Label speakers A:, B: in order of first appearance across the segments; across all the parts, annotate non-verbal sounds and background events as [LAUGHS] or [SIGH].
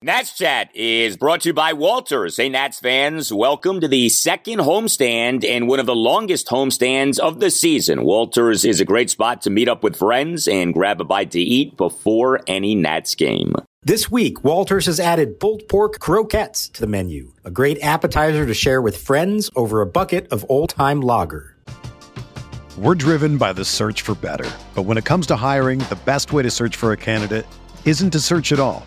A: Nats Chat is brought to you by Walters. Hey, Nats fans, welcome to the second homestand and one of the longest homestands of the season. Walters is a great spot to meet up with friends and grab a bite to eat before any Nats game.
B: This week, Walters has added pulled pork croquettes to the menu, a great appetizer to share with friends over a bucket of old time lager.
C: We're driven by the search for better. But when it comes to hiring, the best way to search for a candidate isn't to search at all.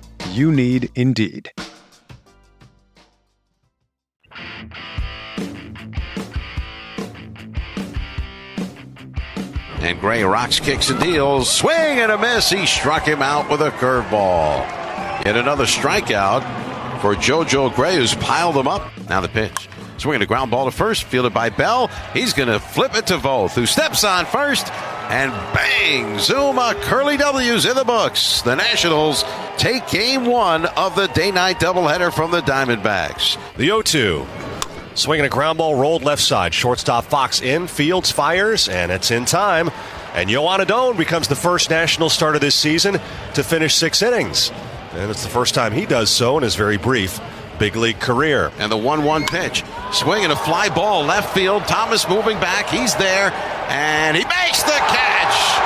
C: You need Indeed.
D: And Gray rocks, kicks, and deals. Swing and a miss. He struck him out with a curveball. Yet another strikeout for JoJo Gray, who's piled them up. Now the pitch. Swinging a ground ball to first, fielded by Bell. He's going to flip it to Voth, who steps on first, and bang! Zuma Curly W's in the books. The Nationals take game one of the day night doubleheader from the Diamondbacks.
E: The 0 2. Swinging a ground ball rolled left side. Shortstop Fox in. Fields fires, and it's in time. And Joan Adon becomes the first national starter this season to finish six innings. And it's the first time he does so in his very brief big league career.
D: And the 1 1 pitch. Swing Swinging a fly ball left field. Thomas moving back. He's there. And he makes the catch.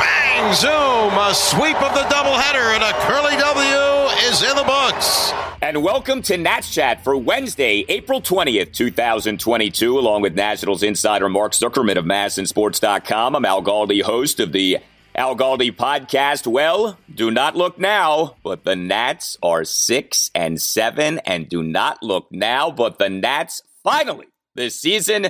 D: Bang! Zoom! A sweep of the doubleheader. And a curly W is in the books.
A: And welcome to Nats Chat for Wednesday, April 20th, 2022, along with Nationals insider Mark Zuckerman of MASNsports.com. I'm Al Galdi, host of the Al Galdi podcast. Well, do not look now, but the Nats are six and seven, and do not look now, but the Nats finally this season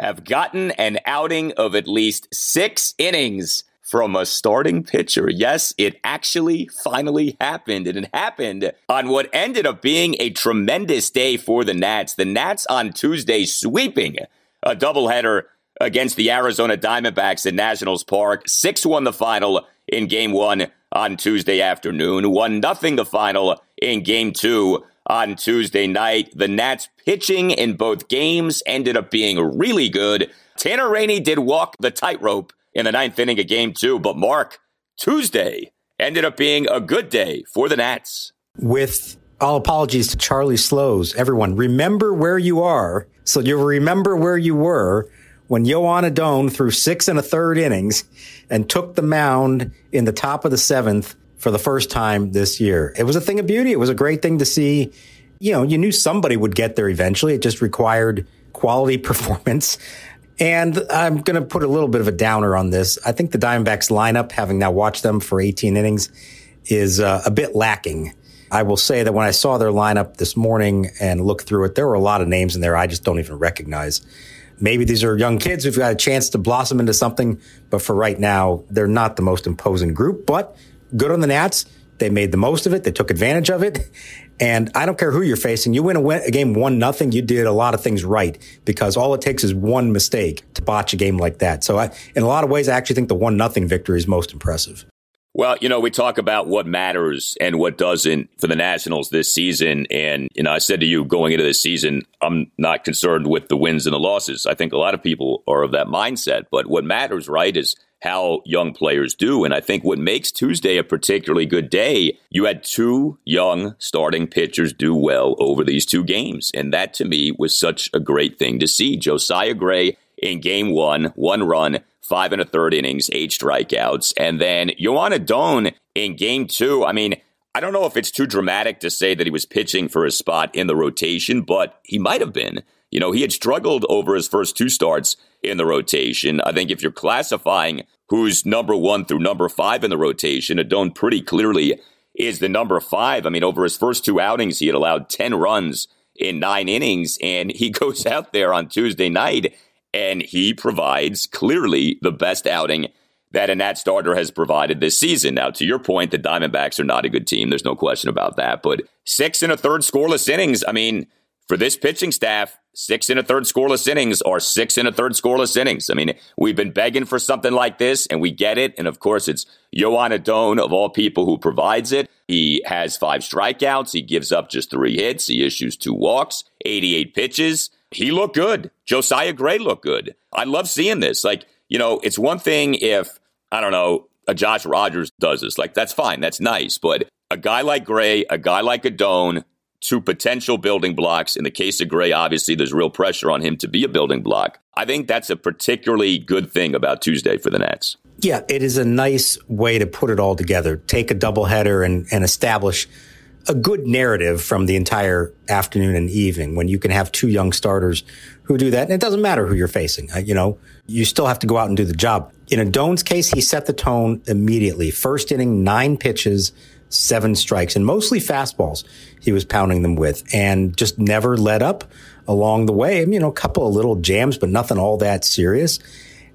A: have gotten an outing of at least six innings from a starting pitcher. Yes, it actually finally happened. And it happened on what ended up being a tremendous day for the Nats. The Nats on Tuesday sweeping a doubleheader against the Arizona Diamondbacks at Nationals Park. 6 1 the final in game one on Tuesday afternoon. 1 nothing the final in game two on Tuesday night. The Nats pitching in both games ended up being really good. Tanner Rainey did walk the tightrope in the ninth inning of game two. But Mark, Tuesday ended up being a good day for the Nats.
B: With all apologies to Charlie Slowes, everyone, remember where you are. So you'll remember where you were when Joan Adon threw six and a third innings and took the mound in the top of the seventh for the first time this year. It was a thing of beauty. It was a great thing to see. You know, you knew somebody would get there eventually. It just required quality [LAUGHS] performance. And I'm going to put a little bit of a downer on this. I think the Diamondbacks lineup, having now watched them for 18 innings, is uh, a bit lacking. I will say that when I saw their lineup this morning and looked through it, there were a lot of names in there I just don't even recognize. Maybe these are young kids who've got a chance to blossom into something, but for right now, they're not the most imposing group. But good on the Nats. They made the most of it. They took advantage of it. And I don't care who you're facing. You win a, win, a game one nothing. You did a lot of things right because all it takes is one mistake to botch a game like that. So I, in a lot of ways, I actually think the one nothing victory is most impressive.
A: Well, you know, we talk about what matters and what doesn't for the Nationals this season. And, you know, I said to you going into this season, I'm not concerned with the wins and the losses. I think a lot of people are of that mindset. But what matters, right, is how young players do. And I think what makes Tuesday a particularly good day, you had two young starting pitchers do well over these two games. And that to me was such a great thing to see. Josiah Gray in game one, one run, five and a third innings, eight strikeouts. And then Joan Adon in game two. I mean, I don't know if it's too dramatic to say that he was pitching for a spot in the rotation, but he might have been. You know, he had struggled over his first two starts in the rotation. I think if you're classifying who's number one through number five in the rotation, Adon pretty clearly is the number five. I mean, over his first two outings, he had allowed 10 runs in nine innings, and he [LAUGHS] goes out there on Tuesday night and he provides clearly the best outing that a Nat starter has provided this season. Now, to your point, the Diamondbacks are not a good team. There's no question about that. But six and a third scoreless innings. I mean, for this pitching staff, six and a third scoreless innings are six and a third scoreless innings. I mean, we've been begging for something like this, and we get it. And of course, it's Joan Adon, of all people, who provides it. He has five strikeouts. He gives up just three hits. He issues two walks, 88 pitches. He looked good. Josiah Gray looked good. I love seeing this. Like, you know, it's one thing if I don't know, a Josh Rogers does this. Like, that's fine. That's nice. But a guy like Gray, a guy like Adon, two potential building blocks. In the case of Gray, obviously, there's real pressure on him to be a building block. I think that's a particularly good thing about Tuesday for the Nats.
B: Yeah, it is a nice way to put it all together. Take a doubleheader and, and establish a good narrative from the entire afternoon and evening when you can have two young starters who do that. And it doesn't matter who you're facing. Uh, you know, you still have to go out and do the job. In Adon's case, he set the tone immediately. First inning, nine pitches, seven strikes, and mostly fastballs he was pounding them with and just never let up along the way. I mean, you know, a couple of little jams, but nothing all that serious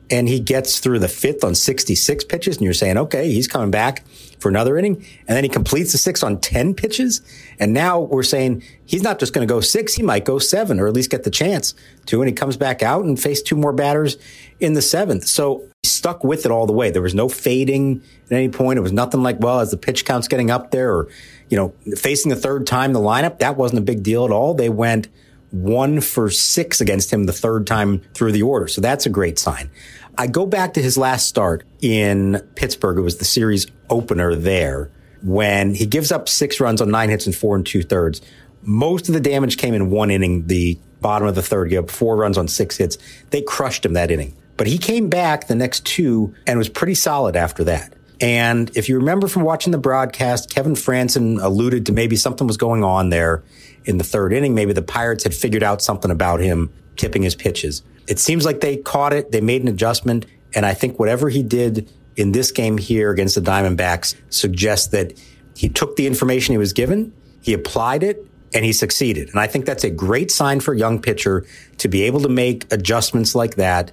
B: and he gets through the fifth on 66 pitches, and you're saying, okay, he's coming back for another inning. And then he completes the six on 10 pitches. And now we're saying he's not just going to go six, he might go seven, or at least get the chance to. And he comes back out and faced two more batters in the seventh. So he stuck with it all the way. There was no fading at any point. It was nothing like, well, as the pitch count's getting up there, or, you know, facing the third time the lineup, that wasn't a big deal at all. They went one for six against him the third time through the order. So that's a great sign. I go back to his last start in Pittsburgh. It was the series opener there when he gives up six runs on nine hits and four and two thirds. Most of the damage came in one inning, the bottom of the third, gave up four runs on six hits. They crushed him that inning. But he came back the next two and was pretty solid after that. And if you remember from watching the broadcast, Kevin Frandsen alluded to maybe something was going on there in the third inning. Maybe the Pirates had figured out something about him tipping his pitches. It seems like they caught it. They made an adjustment. And I think whatever he did in this game here against the Diamondbacks suggests that he took the information he was given, he applied it, and he succeeded. And I think that's a great sign for a young pitcher to be able to make adjustments like that.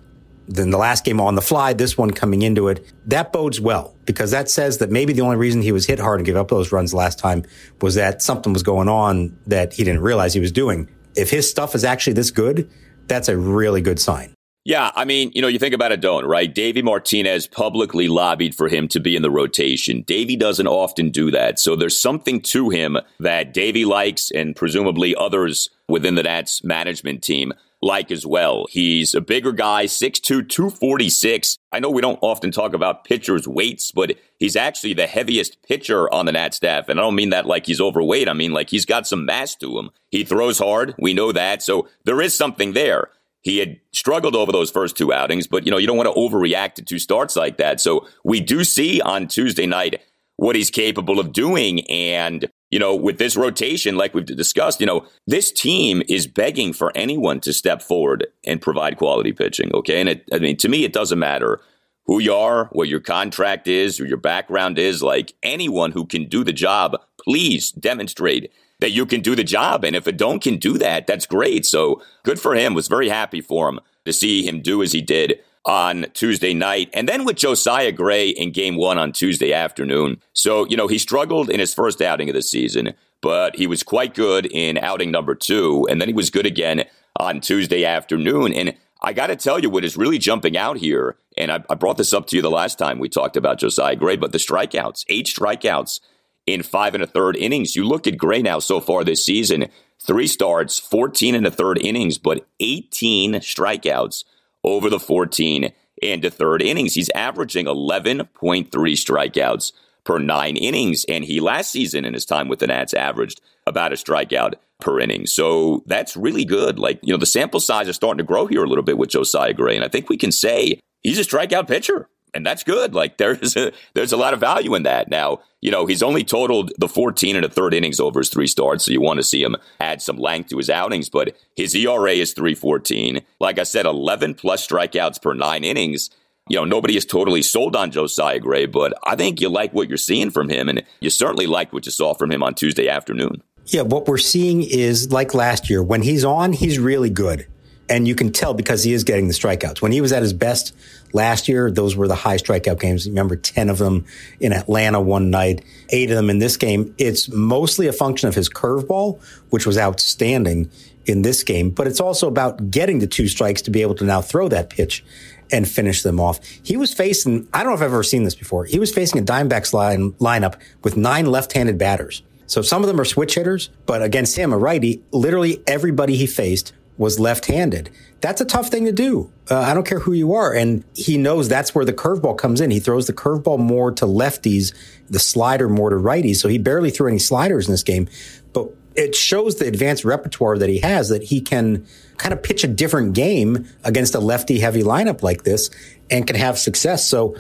B: Then the last game on the fly, this one coming into it, that bodes well because that says that maybe the only reason he was hit hard and gave up those runs last time was that something was going on that he didn't realize he was doing. If his stuff is actually this good, that's a really good sign.
A: Yeah, I mean, you know, you think about Adon, right? Davey Martinez publicly lobbied for him to be in the rotation. Davey doesn't often do that. So there's something to him that Davey likes and presumably others within the Nats management team like as well. He's a bigger guy, 6'2, 246. I know we don't often talk about pitchers' weights, but he's actually the heaviest pitcher on the Nats staff. And I don't mean that like he's overweight. I mean like he's got some mass to him. He throws hard. We know that. So there is something there. He had struggled over those first two outings, but you know, you don't want to overreact to two starts like that. So we do see on Tuesday night what he's capable of doing. And, you know, with this rotation, like we've discussed, you know, this team is begging for anyone to step forward and provide quality pitching. Okay. And it, I mean, to me, it doesn't matter who you are, what your contract is, or your background is. Like anyone who can do the job, please demonstrate that you can do the job. And if Adon can do that, that's great. So good for him. Was very happy for him to see him do as he did on Tuesday night. And then with Josiah Gray in game one on Tuesday afternoon. So, you know, he struggled in his first outing of the season, but he was quite good in outing number two. And then he was good again on Tuesday afternoon. And I got to tell you what is really jumping out here. And I, I brought this up to you the last time we talked about Josiah Gray, but the strikeouts, eight strikeouts in five and a third innings. You look at Gray now so far this season, three starts, 14 and a third innings, but 18 strikeouts over the 14 and a third innings. He's averaging 11.3 strikeouts per nine innings. And he last season in his time with the Nats averaged about a strikeout per inning. So that's really good. Like, you know, the sample size is starting to grow here a little bit with Josiah Gray. And I think we can say he's a strikeout pitcher. And that's good. Like there's a, there's a lot of value in that. Now, you know, he's only totaled the 14 and a third innings over his three starts, so you want to see him add some length to his outings. But his ERA is 3.14. Like I said, 11 plus strikeouts per nine innings. You know, nobody is totally sold on Josiah Gray, but I think you like what you're seeing from him, and you certainly liked what you saw from him on Tuesday afternoon.
B: Yeah, what we're seeing is like last year. When he's on, he's really good. And you can tell because he is getting the strikeouts. When he was at his best last year, those were the high strikeout games. Remember 10 of them in Atlanta one night, eight of them in this game. It's mostly a function of his curveball, which was outstanding in this game, but it's also about getting the two strikes to be able to now throw that pitch and finish them off. He was facing, I don't know if I've ever seen this before. He was facing a Diamondbacks line, lineup with nine left-handed batters. So some of them are switch hitters, but against him, a righty, literally everybody he faced was left-handed. That's a tough thing to do. Uh, I don't care who you are. And he knows that's where the curveball comes in. He throws the curveball more to lefties, the slider more to righties. So he barely threw any sliders in this game. But it shows the advanced repertoire that he has that he can kind of pitch a different game against a lefty heavy lineup like this and can have success. So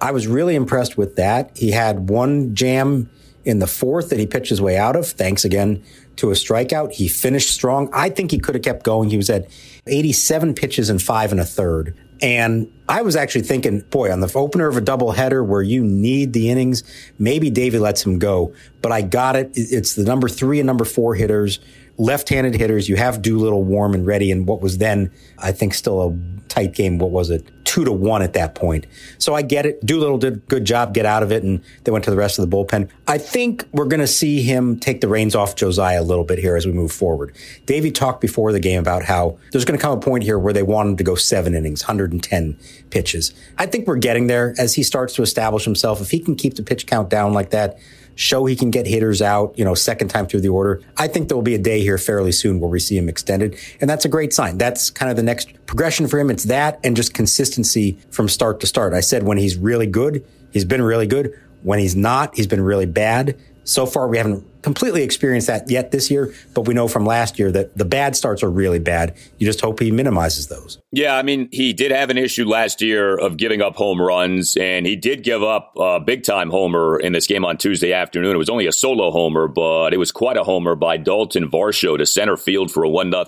B: I was really impressed with that. He had one jam in the fourth that he pitched his way out of. Thanks again to a strikeout. He finished strong. I think he could have kept going. He was at 87 pitches and five and a third. And I was actually thinking, boy, on the opener of a doubleheader where you need the innings, maybe Davey lets him go. But I got it. It's the number three and number four hitters left-handed hitters. You have Doolittle warm and ready, and what was then, I think, still a tight game. What was it? Two to one at that point. So I get it. Doolittle did a good job, get out of it, and they went to the rest of the bullpen. I think we're going to see him take the reins off Josiah a little bit here as we move forward. Davey talked before the game about how there's going to come a point here where they want him to go seven innings, 110 pitches. I think we're getting there as he starts to establish himself. If he can keep the pitch count down like that, show he can get hitters out, you know, second time through the order. I think there will be a day here fairly soon where we see him extended. And that's a great sign. That's kind of the next progression for him. It's that and just consistency from start to start. I said when he's really good, he's been really good. When he's not, he's been really bad. So far, we haven't completely experienced that yet this year, but we know from last year that the bad starts are really bad. You just hope he minimizes those.
A: Yeah, I mean, he did have an issue last year of giving up home runs, and he did give up a big time homer in this game on Tuesday afternoon. It was only a solo homer, but it was quite a homer by Dalton Varsho to center field for a 1 0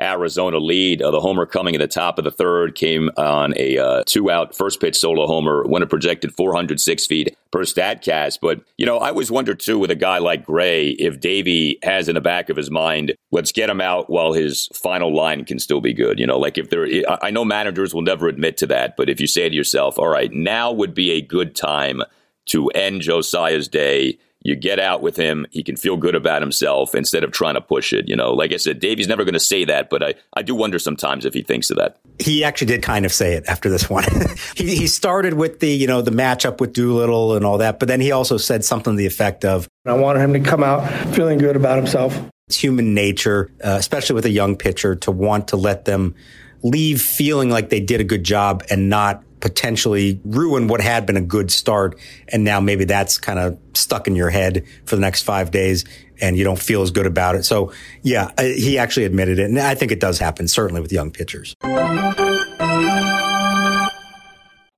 A: Arizona lead. Uh, the homer coming in the top of the third came on a uh, two out first pitch solo homer when it projected 406 feet per Statcast. But, you know, I always wonder too with a guy like Gray if Davey has in the back of his mind, let's get him out while his final line can still be good. You know, like if there, I know managers will never admit to that, but if you say to yourself, all right, now would be a good time to end Josiah's day you get out with him. He can feel good about himself instead of trying to push it. You know, like I said, Davey's never going to say that, but I, I do wonder sometimes if he thinks of that.
B: He actually did kind of say it after this one. [LAUGHS] he, he started with the, you know, the matchup with Doolittle and all that, but then he also said something to the effect of,
F: I wanted him to come out feeling good about himself.
B: It's human nature, uh, especially with a young pitcher, to want to let them leave feeling like they did a good job and not potentially ruin what had been a good start. And now maybe that's kind of stuck in your head for the next five days and you don't feel as good about it. So yeah, he actually admitted it. And I think it does happen, certainly with young pitchers.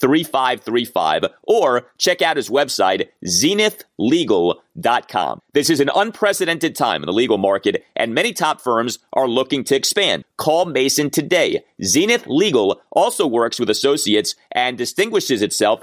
A: 3535 or check out his website, zenithlegal.com. This is an unprecedented time in the legal market, and many top firms are looking to expand. Call Mason today. Zenith Legal also works with associates and distinguishes itself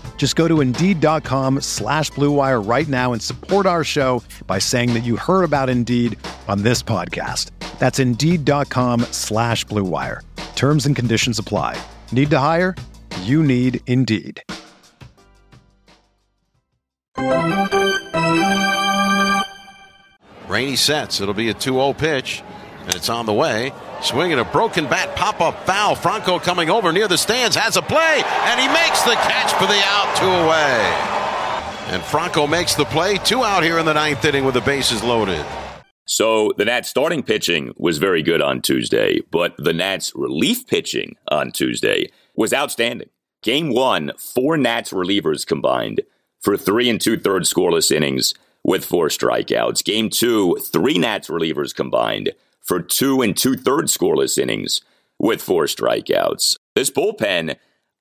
C: Just go to Indeed.com slash BlueWire right now and support our show by saying that you heard about Indeed on this podcast. That's Indeed.com slash BlueWire. Terms and conditions apply. Need to hire? You need Indeed.
D: Rainey sets. It'll be a 2 0 pitch, and it's on the way. Swinging a broken bat, pop up foul. Franco coming over near the stands, has a play, and he makes the catch for the out, two away. And Franco makes the play, two out here in the ninth inning with the bases loaded.
A: So the Nats starting pitching was very good on Tuesday, but the Nats relief pitching on Tuesday was outstanding. Game one, four Nats relievers combined for three and two thirds scoreless innings with four strikeouts. Game two, three Nats relievers combined for two and two thirds scoreless innings with four strikeouts. This bullpen,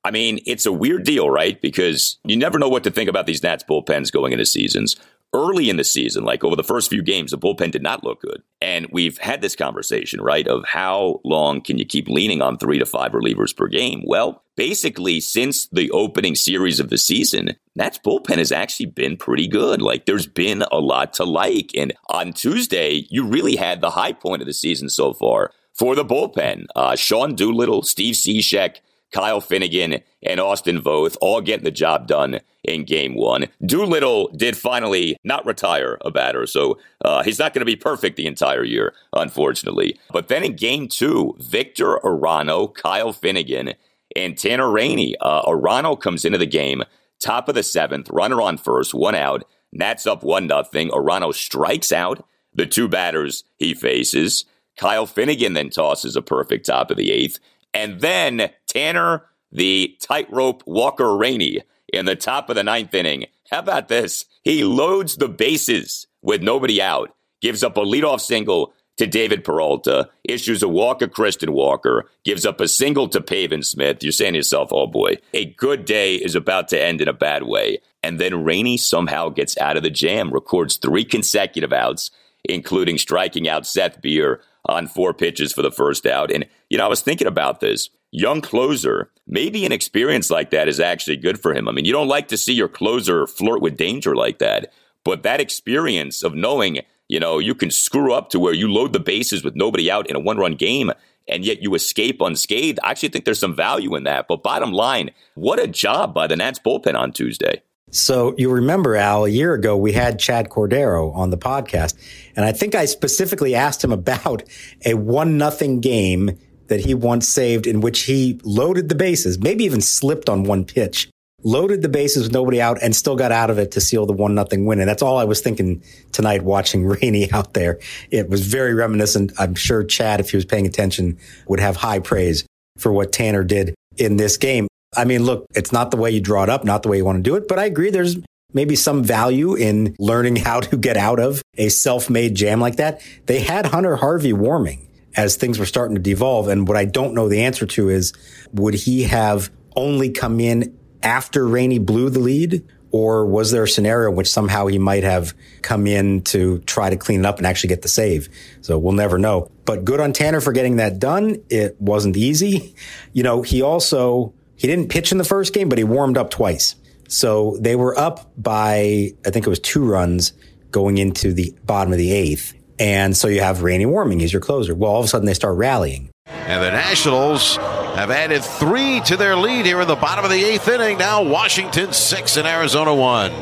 A: I mean, it's a weird deal, right? Because you never know what to think about these Nats bullpens going into seasons. Early in the season, like over the first few games, the bullpen did not look good. And we've had this conversation, right, of how long can you keep leaning on three to five relievers per game? Well, basically, since the opening series of the season, Nats bullpen has actually been pretty good. Like there's been a lot to like. And on Tuesday, you really had the high point of the season so far for the bullpen. Uh, Sean Doolittle, Steve Cishek, Kyle Finnegan, and Austin Voth all getting the job done in game one. Doolittle did finally not retire a batter, so uh, he's not going to be perfect the entire year, unfortunately. But then in game two, Victor Arano, Kyle Finnegan, and Tanner Rainey. Uh, Arano comes into the game, top of the seventh, runner on first, one out. Nats up one nothing. Arano strikes out the two batters he faces. Kyle Finnegan then tosses a perfect top of the eighth. And then Tanner, the tightrope Walker Rainey in the top of the ninth inning. How about this? He loads the bases with nobody out, gives up a leadoff single to David Peralta, issues a walk to Christian Walker, gives up a single to Pavin Smith. You're saying to yourself, oh boy, a good day is about to end in a bad way. And then Rainey somehow gets out of the jam, records three consecutive outs, including striking out Seth Beer on four pitches for the first out. And, you know, I was thinking about this. Young closer, maybe an experience like that is actually good for him. I mean, you don't like to see your closer flirt with danger like that, but that experience of knowing you know, you can screw up to where you load the bases with nobody out in a one run game and yet you escape unscathed. I actually think there's some value in that. But bottom line, what a job by the Nats bullpen on Tuesday.
B: So you remember, Al, a year ago, we had Chad Cordero on the podcast. And I think I specifically asked him about a one nothing game that he once saved in which he loaded the bases, maybe even slipped on one pitch loaded the bases with nobody out and still got out of it to seal the one nothing win. And that's all I was thinking tonight watching [LAUGHS] Rainey out there. It was very reminiscent. I'm sure Chad, if he was paying attention, would have high praise for what Tanner did in this game. I mean, look, it's not the way you draw it up, not the way you want to do it, but I agree there's maybe some value in learning [LAUGHS] how to get out of a self-made jam like that. They had Hunter Harvey warming as things were starting to devolve. And what I don't know the answer to is would he have only come in after Rainey blew the lead? Or was there a scenario in which somehow he might have come in to try to clean it up and actually get the save? So we'll never know. But good on Tanner for getting that done. It wasn't easy. You know, he also, he didn't pitch in the first game, but he warmed up twice. So they were up by, I think it was two runs going into the bottom of the eighth. And so you have Rainey warming. He's your closer. Well, all of a sudden they start rallying.
D: And the Nationals have added three to their lead here in the bottom of the eighth inning. Now Washington six and Arizona one.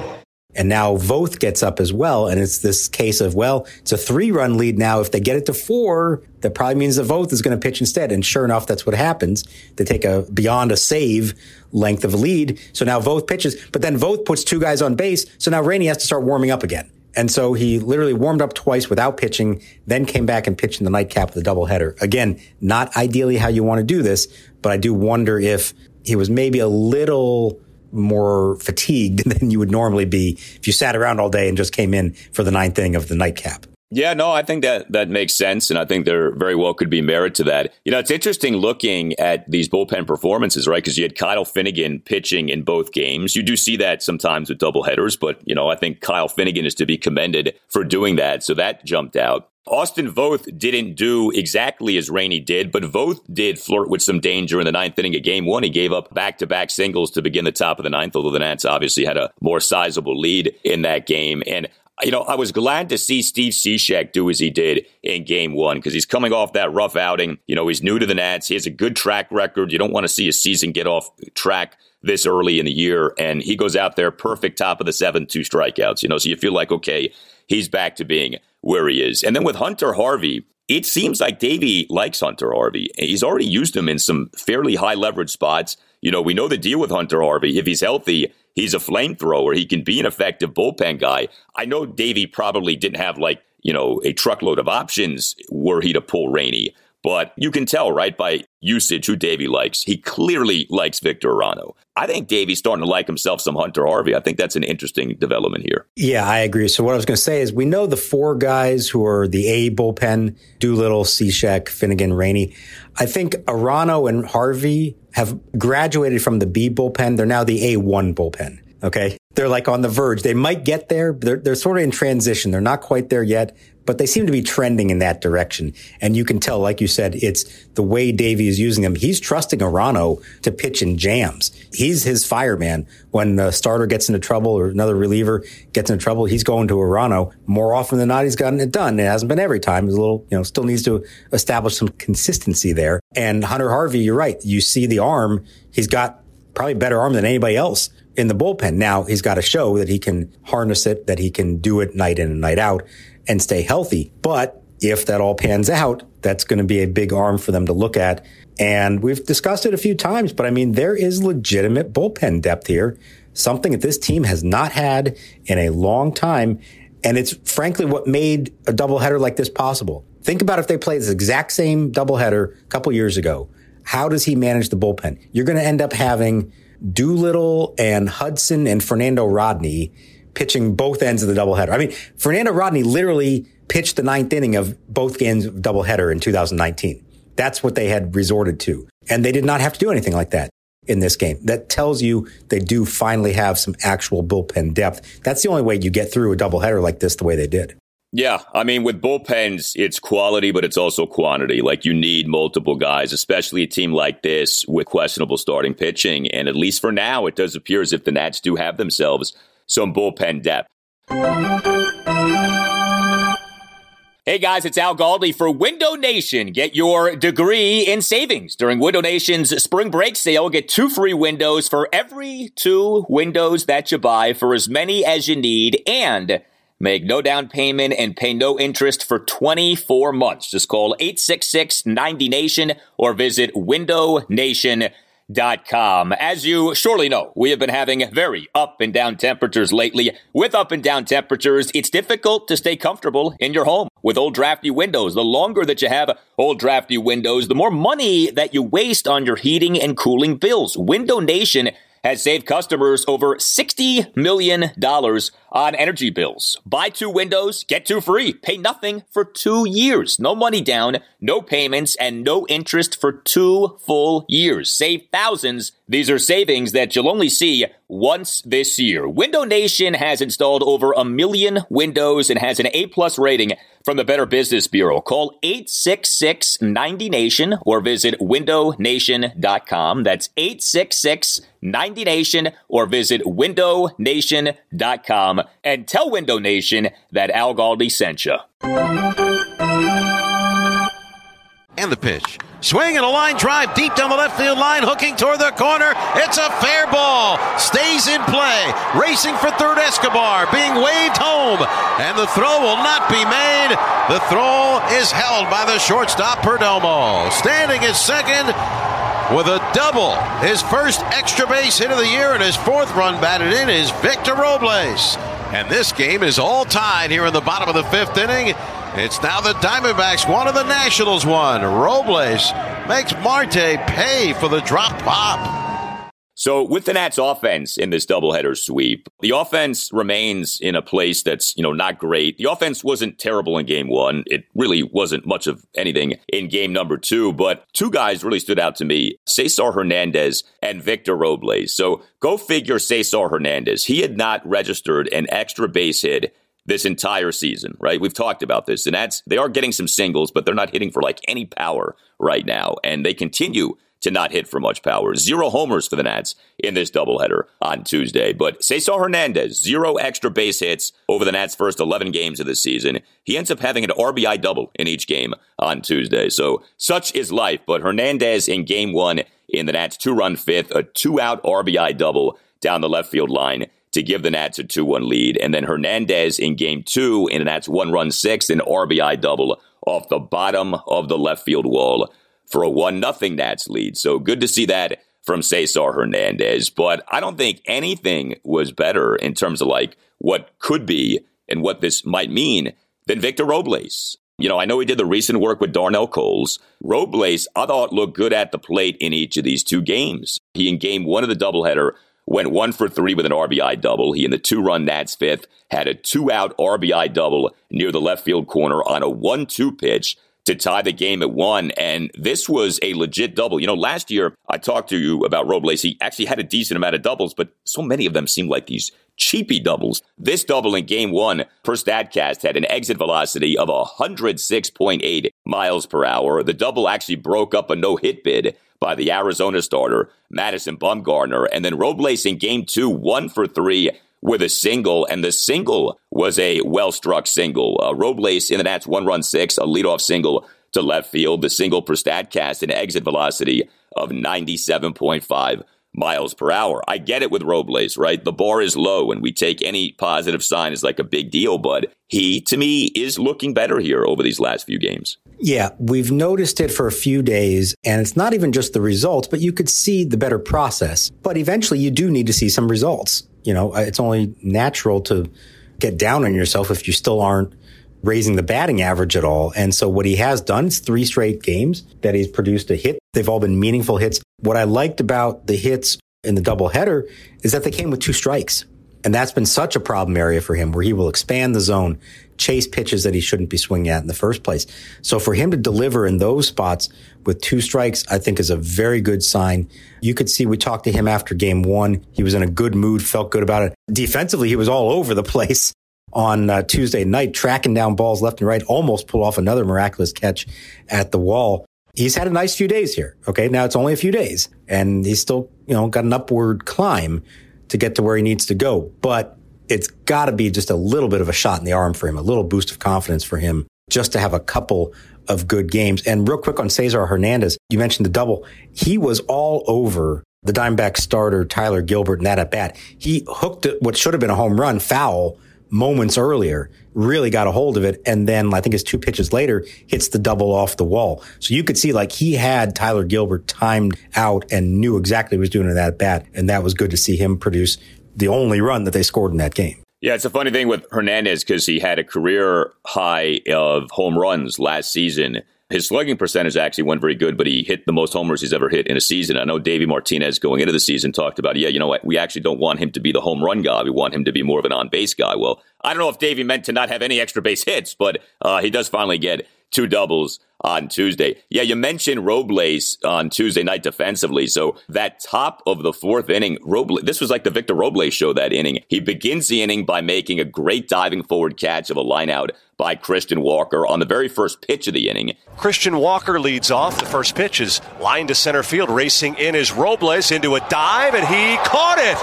B: And now Voth gets up as well. And it's this case of, well, it's a three run lead now. If they get it to four, that probably means that Voth is going to pitch instead. And sure enough, that's what happens. They take a beyond a save length of lead. So now Voth pitches, but then Voth puts two guys on base. So now Rainey has to start warming up again. And so he literally warmed up twice without pitching, then came back and pitched in the nightcap with a doubleheader. Again, not ideally how you want to do this, but I do wonder if he was maybe a little more fatigued [LAUGHS] than you would normally be if you sat around all day and just came in for the ninth inning of the nightcap.
A: Yeah, no, I think that that makes sense, and I think there very well could be merit to that. You know, it's interesting looking at these bullpen performances, right? Because you had Kyle Finnegan pitching in both games. You do see that sometimes with doubleheaders, but you know, I think Kyle Finnegan is to be commended for doing that. So that jumped out. Austin Voth didn't do exactly as Rainey did, but Voth did flirt with some danger in the ninth inning of game one. He gave up back to back singles to begin the top of the ninth, although the Nats obviously had a more sizable lead in that game. And you know, I was glad to see Steve Cishek do as he did in game one because he's coming off that rough outing. You know, he's new to the Nats. He has a good track record. You don't want to see a season get off track this early in the year. And he goes out there perfect top of the seventh, two strikeouts, you know, so you feel like, okay, he's back to being where he is. And then with Hunter Harvey, it seems like Davey likes Hunter Harvey. He's already used him in some fairly high leverage spots. You know, we know the deal with Hunter Harvey. If he's healthy, he's a flamethrower. He can be an effective bullpen guy. I know Davey probably didn't have like, you know, a truckload of options were he to pull Rainey. But you can tell, right, by usage who Davey likes. He clearly likes Victor Arano. I think Davey's starting to like himself some Hunter Harvey. I think that's an interesting development here.
B: Yeah, I agree. So what I was going to say is we know the four guys who are the A bullpen, Doolittle, Cishek, Finnegan, Rainey. I think Arano and Harvey have graduated from the B bullpen. They're now the A1 bullpen. Okay. They're like on the verge. They might get there. They're, they're sort of in transition. They're not quite there yet, but they seem to be trending in that direction. And you can tell, like you said, it's the way Davey is using them. He's trusting Arano to pitch in jams. He's his fireman. When the starter gets into trouble or another reliever gets into trouble, he's going to Arano. More often than not, he's gotten it done. It hasn't been every time. He's a little, you know, still needs to establish some consistency there. And Hunter Harvey, you're right. You see the arm. He's got probably better arm than anybody else in the bullpen. Now he's got to show that he can harness it, that he can do it night in and night out and stay healthy. But if that all pans out, that's going to be a big arm for them to look at. And we've discussed it a few times, but I mean, there is legitimate bullpen depth here, something that this team has not had in a long time. And it's frankly what made a doubleheader like this possible. Think about if they played this exact same doubleheader a couple years ago. How does he manage the bullpen? You're going to end up having Doolittle and Hudson and Fernando Rodney pitching both ends of the doubleheader. I mean, Fernando Rodney literally pitched the ninth inning of both games of doubleheader in 2019. That's what they had resorted to. And they did not have to do anything like that in this game. That tells you they do finally have some actual bullpen depth. That's the only way you get through a doubleheader like this the way they did.
A: Yeah, I mean, with bullpens, it's quality, but it's also quantity. Like you need multiple guys, especially a team like this with questionable starting pitching. And at least for now, it does appear as if the Nats do have themselves some bullpen depth. Hey guys, it's Al Galdi for Window Nation. Get your degree in savings during Window Nation's spring break sale. Get two free windows for every two windows that you buy for as many as you need and Make no down payment and pay no interest for 24 months. Just call 866 90 Nation or visit windownation.com. As you surely know, we have been having very up and down temperatures lately. With up and down temperatures, it's difficult to stay comfortable in your home with old drafty windows. The longer that you have old drafty windows, the more money that you waste on your heating and cooling bills. Window Nation has saved customers over $60 million on energy bills. Buy two windows, get two free. Pay nothing for two years. No money down, no payments, and no interest for two full years. Save thousands. These are savings that you'll only see once this year. Window Nation has installed over a million windows and has an A plus rating from the Better Business Bureau. Call 866 90 Nation or visit windownation.com. That's 866 90 Nation or visit windownation.com and tell Window Nation that Al Galdi sent you.
D: And the pitch. Swing and a line drive deep down the left field line, hooking toward the corner. It's a fair ball. Stays in play. Racing for third Escobar, being waved home. And the throw will not be made. The throw is held by the shortstop, Perdomo. Standing at second with a double. His first extra base hit of the year and his fourth run batted in is Victor Robles. And this game is all tied here in the bottom of the fifth inning. It's now the Diamondbacks one of the Nationals one. Robles makes Marte pay for the drop pop.
A: So with the Nats offense in this doubleheader sweep, the offense remains in a place that's, you know, not great. The offense wasn't terrible in game one. It really wasn't much of anything in game number two, but two guys really stood out to me, Cesar Hernandez and Victor Robles. So go figure Cesar Hernandez. He had not registered an extra base hit this entire season, right? We've talked about this. And that's, they are getting some singles, but they're not hitting for like any power right now. And they continue to not hit for much power. Zero homers for the Nats in this doubleheader on Tuesday. But Cesar Hernandez, zero extra base hits over the Nats' first 11 games of the season. He ends up having an RBI double in each game on Tuesday. So such is life. But Hernandez in game one in the Nats' two run fifth, a two out RBI double down the left field line to give the Nats a 2 1 lead. And then Hernandez in game two in the Nats one run sixth, an RBI double off the bottom of the left field wall for a 1 0 Nats lead. So good to see that from Cesar Hernandez. But I don't think anything was better in terms of like what could be and what this might mean than Victor Robles. You know, I know he did the recent work with Darnell Coles. Robles, I thought, looked good at the plate in each of these two games. He, in game one of the doubleheader, went one for three with an RBI double. He, in the two run Nats fifth, had a two out RBI double near the left field corner on a 1 2 pitch to tie the game at one. And this was a legit double. You know, last year I talked to you about Robles. He actually had a decent amount of doubles, but so many of them seemed like these cheapy doubles. This double in game one per StatCast had an exit velocity of 106.8 miles per hour. The double actually broke up a no hit bid by the Arizona starter, Madison Bumgarner. And then Robles in game two, one for three with a single, and the single was a well struck single. Uh, Robles in the Nats one run six, a leadoff single to left field. The single per Statcast, an exit velocity of 97.5 miles per hour. I get it with Robles, right? The bar is low and we take any positive sign as like a big deal, but he, to me, is looking better here over these last few games.
B: Yeah, we've noticed it for a few days, and it's not even just the results, but you could see the better process. But eventually, you do need to see some results. You know, uh, it's only natural to get down on yourself if you still aren't raising the batting average at all. And so what he has done is three straight games that he's produced a hit. They've all been meaningful hits. What I liked about the hits in the doubleheader is that they came with two strikes. And that's been such a problem area for him where he will expand the zone, chase pitches that he shouldn't be swinging at in the first place. So for him to deliver in those spots with two strikes, I think is a very good sign. You could see we talked to him after game one. He was in a good mood, felt good about it. Defensively, he was all over the [LAUGHS] place on uh, Tuesday night, tracking down balls left and right, almost pull off another miraculous catch at the wall. He's had a nice few days here. Okay. Now it's only a few days and he's still, you know, got an upward climb to get to where he needs to go. But it's got to be just a little bit of a shot in the arm for him, a little boost of confidence for him just to have a couple of good games. And real quick on Cesar Hernandez, you mentioned the double. He was all over the Dimeback starter, Tyler Gilbert, in that at bat. He hooked what should have been a home run foul moments earlier, really got a hold of it. And then I think it's two pitches later hits the double off the wall. So you could see like he had Tyler Gilbert timed out and knew exactly what he was doing in that bat. And that was good to see him produce the only run that they scored in that game.
A: Yeah, it's a funny thing with Hernandez because he had a career high of home runs last season His slugging percentage actually went very good, but he hit the most homers he's ever hit in a season. I know Davey Martinez going into the season talked about, yeah, you know what? We actually don't want him to be the home run guy. We want him to be more of an on base guy. Well, I don't know if Davey meant to not have any extra base hits, but uh, he does finally get two doubles on Tuesday. Yeah, you mentioned Robles on Tuesday night defensively. So that top of the fourth inning, Robles, this was like the Victor Robles show that inning. He begins the inning by making a great diving forward catch of a lineout by Christian Walker on the very first pitch of the inning.
E: Christian Walker leads off. The first pitch is line to center field. Racing in is Robles into a dive, and he caught it.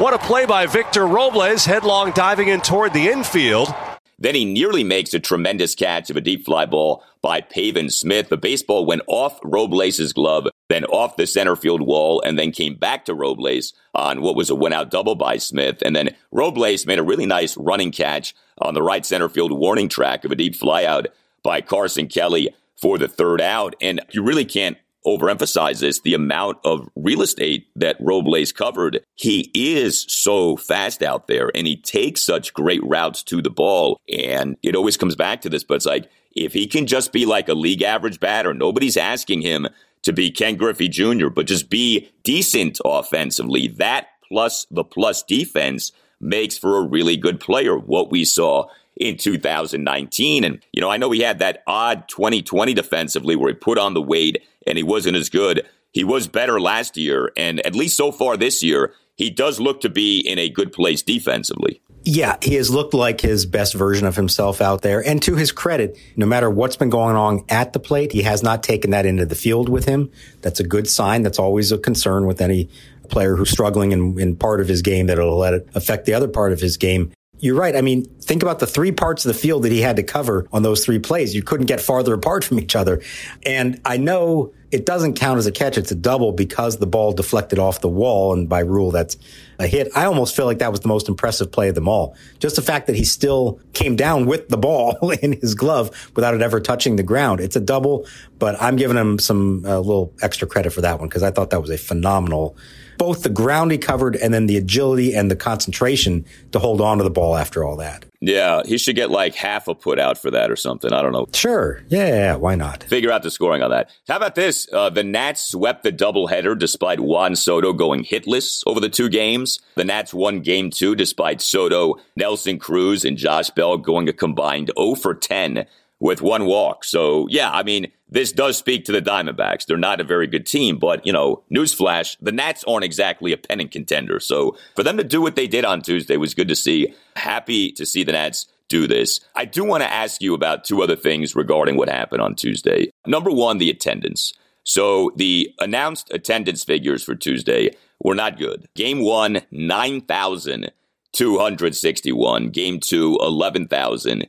E: What a play by Victor Robles, headlong diving in toward the infield.
A: Then he nearly makes a tremendous catch of a deep fly ball by Pavin Smith. The baseball went off Robles' glove, then off the center field wall, and then came back to Robles on what was a win out double by Smith. And then Robles made a really nice running catch on the right center field warning track of a deep flyout by Carson Kelly for the third out. And you really can't overemphasize this the amount of real estate that Robles covered. He is so fast out there and he takes such great routes to the ball. And it always comes back to this, but it's like if he can just be like a league average batter, nobody's asking him to be Ken Griffey Jr., but just be decent offensively. That plus the plus defense makes for a really good player. What we saw in 2019. And, you know, I know he had that odd 2020 defensively where he put on the weight and he wasn't as good. He was better last year. And at least so far this year, he does look to be in a good place defensively.
B: Yeah, he has looked like his best version of himself out there. And to his credit, no matter what's been going on at the plate, he has not taken that into the field with him. That's a good sign. That's always a concern with any player who's struggling in, in part of his game that'll let it affect the other part of his game. You're right. I mean, think about the three parts of the field that he had to cover on those three plays. You couldn't get farther apart from each other. And I know it doesn't count as a catch. It's a double because the ball deflected off the wall. And by rule, that's a hit. I almost feel like that was the most impressive play of them all. Just the fact that he still came down with the ball [LAUGHS] in his glove without it ever touching the ground. It's a double, but I'm giving him some uh, little extra credit for that one because I thought that was a phenomenal both the ground he covered and then the agility and the concentration to hold on to the ball after all that.
A: Yeah, he should get like half a put out for that or something. I don't know.
B: Sure. Yeah, why not?
A: Figure out the scoring on that. How about this? Uh, the Nats swept the doubleheader despite Juan Soto going hitless over the two games. The Nats won game two despite Soto, Nelson Cruz, and Josh Bell going a combined 0 for 10 with one walk. So, yeah, I mean, this does speak to the Diamondbacks. They're not a very good team, but, you know, newsflash, the Nats aren't exactly a pennant contender. So, for them to do what they did on Tuesday was good to see. Happy to see the Nats do this. I do want to ask you about two other things regarding what happened on Tuesday. Number one, the attendance. So, the announced attendance figures for Tuesday were not good. Game one, 9,261. Game two, 11,000.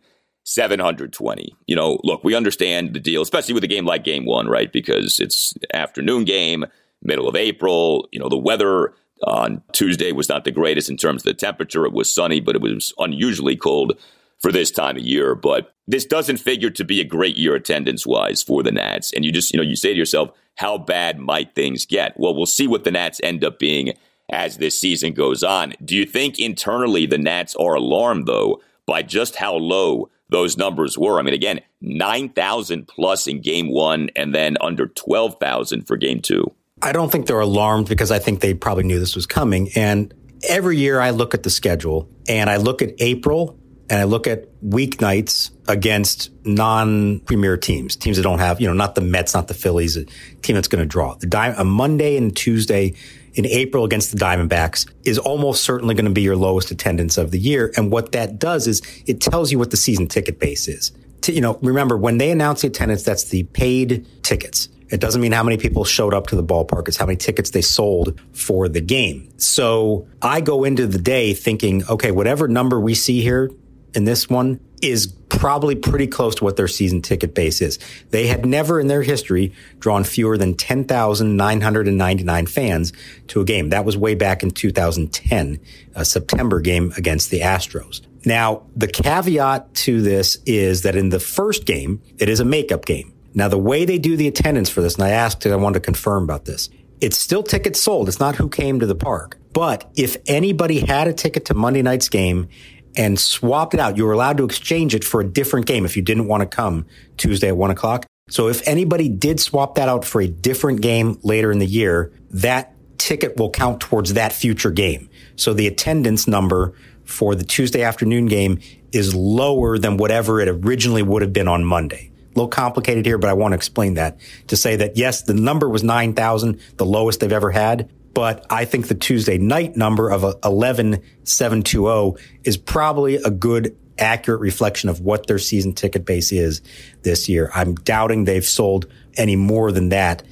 A: 720. You know, look, we understand the deal, especially with a game like game one, right? Because it's afternoon game, middle of April. You know, the weather on Tuesday was not the greatest in terms of the temperature. It was sunny, but it was unusually cold for this time of year. But this doesn't figure to be a great year attendance wise for the Nats. And you just, you know, you say to yourself, how bad might things get? Well, we'll see what the Nats end up being as this season goes on. Do you think internally the Nats are alarmed, though, by just how low those numbers were. I mean, again, 9,000 plus in game one and then under 12,000 for game two.
B: I don't think they're alarmed because I think they probably knew this was coming. And every year I look at the schedule and I look at April and I look at weeknights against non-premier teams, teams that don't have, you know, not the Mets, not the Phillies, a team that's going to draw. The Di- a Monday and Tuesday in April against the Diamondbacks is almost certainly going to be your lowest attendance of the year. And what that does is it tells you what the season ticket base is. To, you know, remember when they announce the attendance, that's the paid tickets. It doesn't mean how many people showed up to the ballpark. It's how many tickets they sold for the game. So I go into the day thinking, okay, whatever number we see here in this one is probably pretty close to what their season ticket base is. They had never in their history drawn fewer than 10,999 fans to a game. That was way back in 2010, a September game against the Astros. Now, the caveat to this is that in the first game, it is a makeup game. Now, the way they do the attendance for this, and I asked, I wanted to confirm about this. It's still tickets sold. It's not who came to the park. But if anybody had a ticket to Monday night's game and swapped it out. You were allowed to exchange it for a different game if you didn't want to come Tuesday at one o'clock. So if anybody did swap that out for a different game later in the year, that ticket will count towards that future game. So the attendance number for the Tuesday afternoon game is lower than whatever it originally would have been on Monday. A little complicated here, but I want to explain that to say that yes, the number was 9,000, the lowest they've ever had. But I think the Tuesday night number of 11,720 is probably a good accurate reflection of what their season ticket base is this year. I'm doubting they've sold any more than that.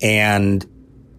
B: And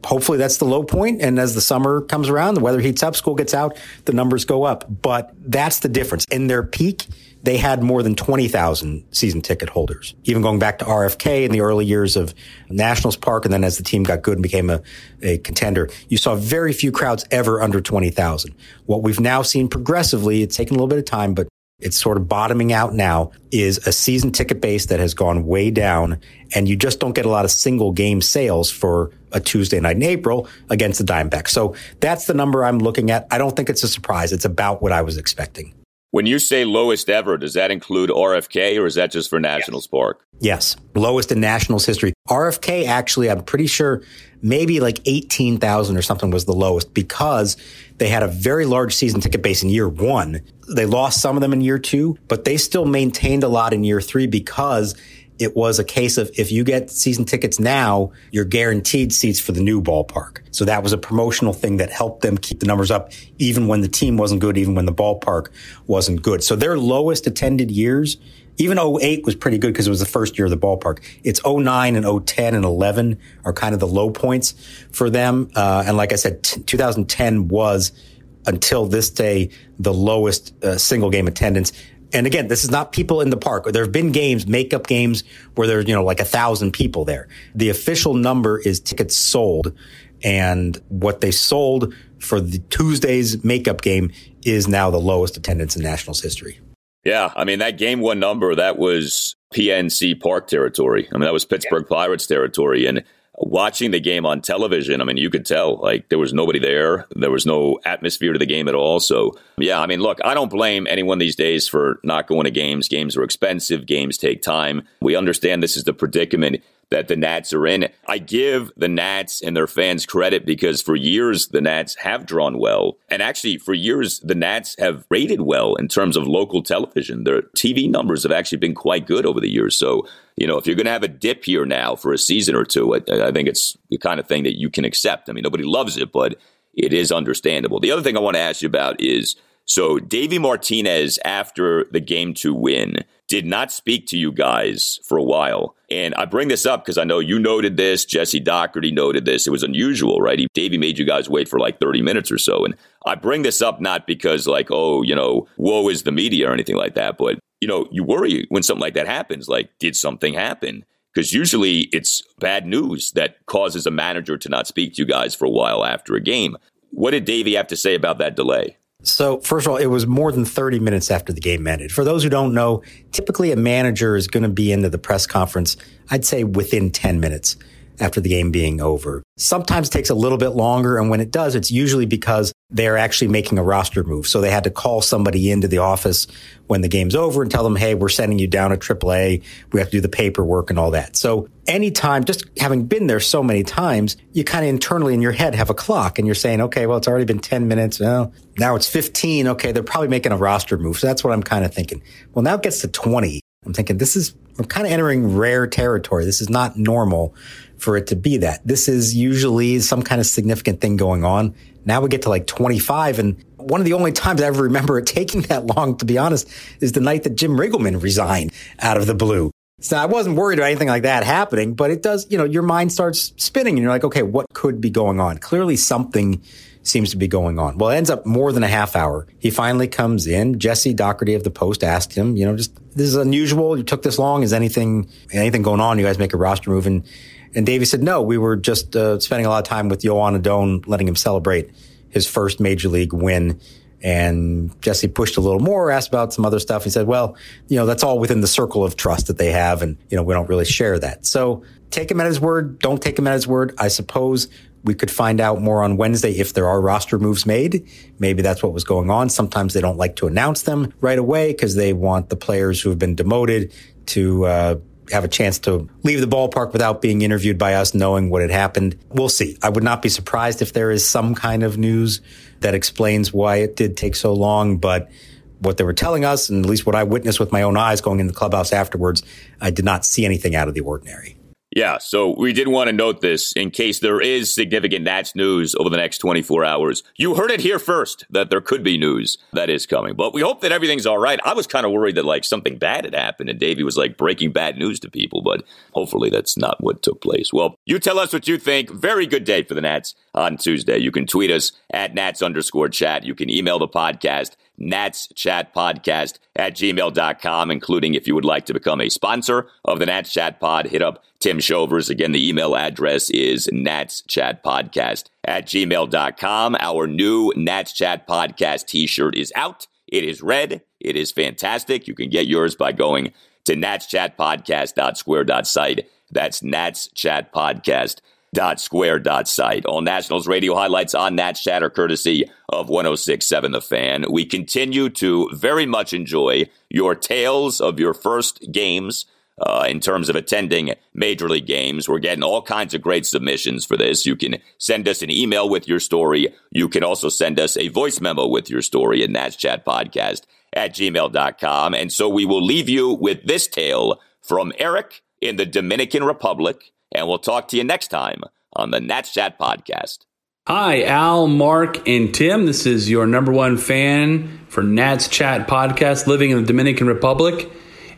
B: hopefully that's the low point. And as the summer comes around, the weather heats up, school gets out, the numbers go up. But that's the difference. In their peak, they had more than 20,000 season ticket holders. Even going back to RFK in the early years of Nationals Park, and then as the team got good and became a, a contender, you saw very few crowds ever under 20,000. What we've now seen progressively, it's taken a little bit of time, but it's sort of bottoming out now is a season ticket base that has gone way down and you just don't get a lot of single game sales for a Tuesday night in April against the Diamondbacks. So that's the number I'm looking at. I don't think it's a surprise. It's about what I was expecting.
A: When you say lowest ever, does that include RFK or is that just for Nationals yes. Park?
B: Yes, lowest in Nationals history. RFK actually, I'm pretty sure maybe like 18,000 or something was the lowest because they had a very large season ticket base in year one. They lost some of them in year two, but they still maintained a lot in year three because it was a case of if you get season tickets now, you're guaranteed seats for the new ballpark. So that was a promotional thing that helped them keep the numbers up, even when the team wasn't good, even when the ballpark wasn't good. So their lowest attended years, even 08 was pretty good because it was the first year of the ballpark. It's 09 and 010 and 11 are kind of the low points for them. Uh, and like I said, t- 2010 was until this day the lowest uh, single game attendance and again, this is not people in the park. There have been games, makeup games, where there's, you know, like a thousand people there. The official number is tickets sold. And what they sold for the Tuesday's makeup game is now the lowest attendance in Nationals history.
A: Yeah. I mean, that game one number, that was PNC Park territory. I mean, that was Pittsburgh yeah. Pirates territory. And watching the game on television, I mean, you could tell like there was nobody there. There was no atmosphere to the game at all. So, yeah, I mean, look, I don't blame anyone these days for not going to games. Games are expensive, games take time. We understand this is the predicament that the Nats are in. I give the Nats and their fans credit because for years the Nats have drawn well. And actually, for years, the Nats have rated well in terms of local television. Their TV numbers have actually been quite good over the years. So, you know, if you're going to have a dip here now for a season or two, I, I think it's the kind of thing that you can accept. I mean, nobody loves it, but it is understandable. The other thing I want to ask you about is so Davey Martinez, after the game two win, did not speak to you guys for a while. And I bring this up because I know you noted this. Jesse Dougherty noted this. It was unusual, right? He, Davey made you guys wait for like 30 minutes or so. And I bring this up not because, like, oh, you know, woe is the media or anything like that, but, you know, you worry when something like that happens. Like, did something happen? Because usually it's bad news that causes a manager to not speak to you guys for a while after a game. What did Davey have to say about that delay?
B: So, first of all, it was more than 30 minutes after the game ended. For those who don't know, typically a manager is going to be into the press conference, I'd say within 10 minutes after the game being over. Sometimes it takes a little bit longer. And when it does, it's usually because they're actually making a roster move. So they had to call somebody into the office when the game's over and tell them, Hey, we're sending you down to AAA. We have to do the paperwork and all that. So anytime, just having been there so many times, you kind of internally in your head have a clock and you're saying, okay, well, it's already been 10 minutes. Well, now it's 15. Okay. They're probably making a roster move. So that's what I'm kind of thinking. Well, now it gets to 20. I'm thinking this is, I'm kind of entering rare territory. This is not normal for it to be that. This is usually some kind of significant thing going on. Now we get to like 25 and one of the only times I ever remember it [LAUGHS] taking that long, to be honest, is the night that Jim Riggleman resigned out of the blue. So I wasn't worried about anything like that happening, but it does, you know, your mind starts spinning and you're like, okay, what could be going on? Clearly something seems to be going on. Well, it ends up more than a half hour. He finally comes in. Jesse Dougherty of the Post asked him, you know, just this is unusual. You took this long. Is anything anything going on? You guys make a roster move, and and Davey said, no, we were just uh, spending a lot of time with Joan Adon, letting him celebrate his first major league win. And Jesse pushed a little more, asked about some other stuff. He said, well, you know, that's all within the circle of trust that they have. And, you know, we don't really share that. So take him at his word. Don't take him at his word. I suppose we could find out more on Wednesday if there are roster moves made. Maybe that's what was going on. Sometimes they don't like to announce them right away because they want the players who have been demoted to uh, have a chance to leave the ballpark without being interviewed by us, knowing what had happened. We'll see. I would not be surprised if there is some kind of news that explains why it did take so long, but what they were telling us, and at least what I witnessed with my own eyes going in the clubhouse afterwards, I did not see anything out of the ordinary.
A: Yeah, so we did want to note this in case there is significant Nats news over the next 24 hours. You heard it here first that there could be news that is coming, but we hope that everything's all right. I was kind of worried that like something bad had happened and Davey was like breaking bad news to people, but hopefully that's not what took place. Well, you tell us what you think. Very good day for the Nats on Tuesday. You can tweet us at Nats underscore chat. You can email the podcast Nats Chat Podcast at gmail.com, including if you would like to become a sponsor of the Nats Chat Pod, hit up Tim Shovers. Again, the email address is Nats Chat Podcast at gmail.com. Our new Nats Chat Podcast t shirt is out. It is red. It is fantastic. You can get yours by going to natschatpodcast.square.site. That's Nats Chat dot square dot site. All Nationals radio highlights on Nats Chat are courtesy of 1067 The Fan. We continue to very much enjoy your tales of your first games. Uh, in terms of attending major league games, we're getting all kinds of great submissions for this. You can send us an email with your story. You can also send us a voice memo with your story in Nats Chat Podcast at gmail.com. And so we will leave you with this tale from Eric in the Dominican Republic and we'll talk to you next time on the Nats Chat Podcast.
G: Hi, Al, Mark, and Tim. This is your number one fan for Nats Chat Podcast, living in the Dominican Republic.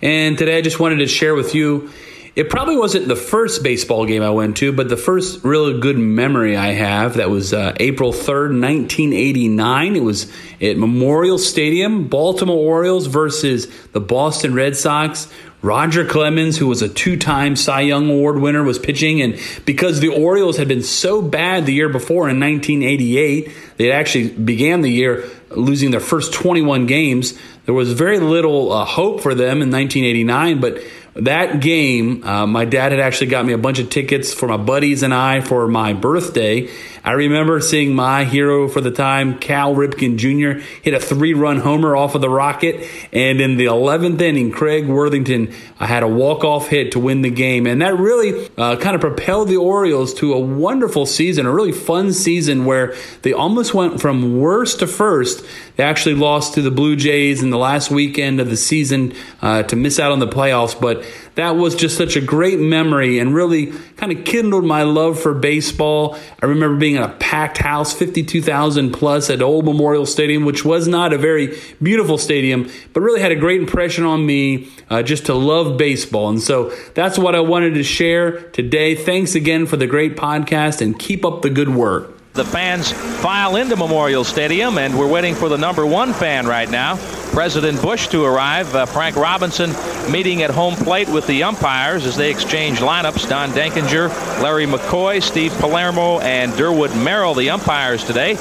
G: And today I just wanted to share with you it probably wasn't the first baseball game I went to, but the first real good memory I have. That was uh, April 3rd, 1989. It was at Memorial Stadium, Baltimore Orioles versus the Boston Red Sox. Roger Clemens, who was a two time Cy Young Award winner, was pitching. And because the Orioles had been so bad the year before in 1988, they actually began the year losing their first 21 games. There was very little uh, hope for them in 1989, but that game, uh, my dad had actually got me a bunch of tickets for my buddies and I for my birthday. I remember seeing my hero for the time, Cal Ripken Jr., hit a three run homer off of the Rocket. And in the 11th inning, Craig Worthington uh, had a walk off hit to win the game. And that really uh, kind of propelled the Orioles to a wonderful season, a really fun season where they almost went from worst to first. They actually lost to the Blue Jays in the last weekend of the season uh, to miss out on the playoffs. But that was just such a great memory and really kind of kindled my love for baseball. I remember being in a packed house, 52,000 plus at Old Memorial Stadium, which was not a very beautiful stadium, but really had a great impression on me uh, just to love baseball. And so that's what I wanted to share today. Thanks again for the great podcast and keep up the good work.
H: The fans file into Memorial Stadium, and we're waiting for the number one fan right now, President Bush, to arrive. Uh, Frank Robinson meeting at home plate with the umpires as they exchange lineups. Don Denkinger, Larry McCoy, Steve Palermo, and Durwood Merrill, the umpires today.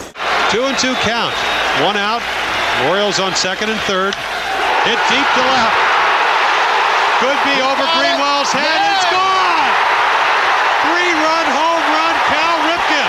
I: Two and two count. One out. Orioles on second and third. Hit deep to left. Could be over Greenwell's head. It's gone. Three-run home run, Cal Ripken.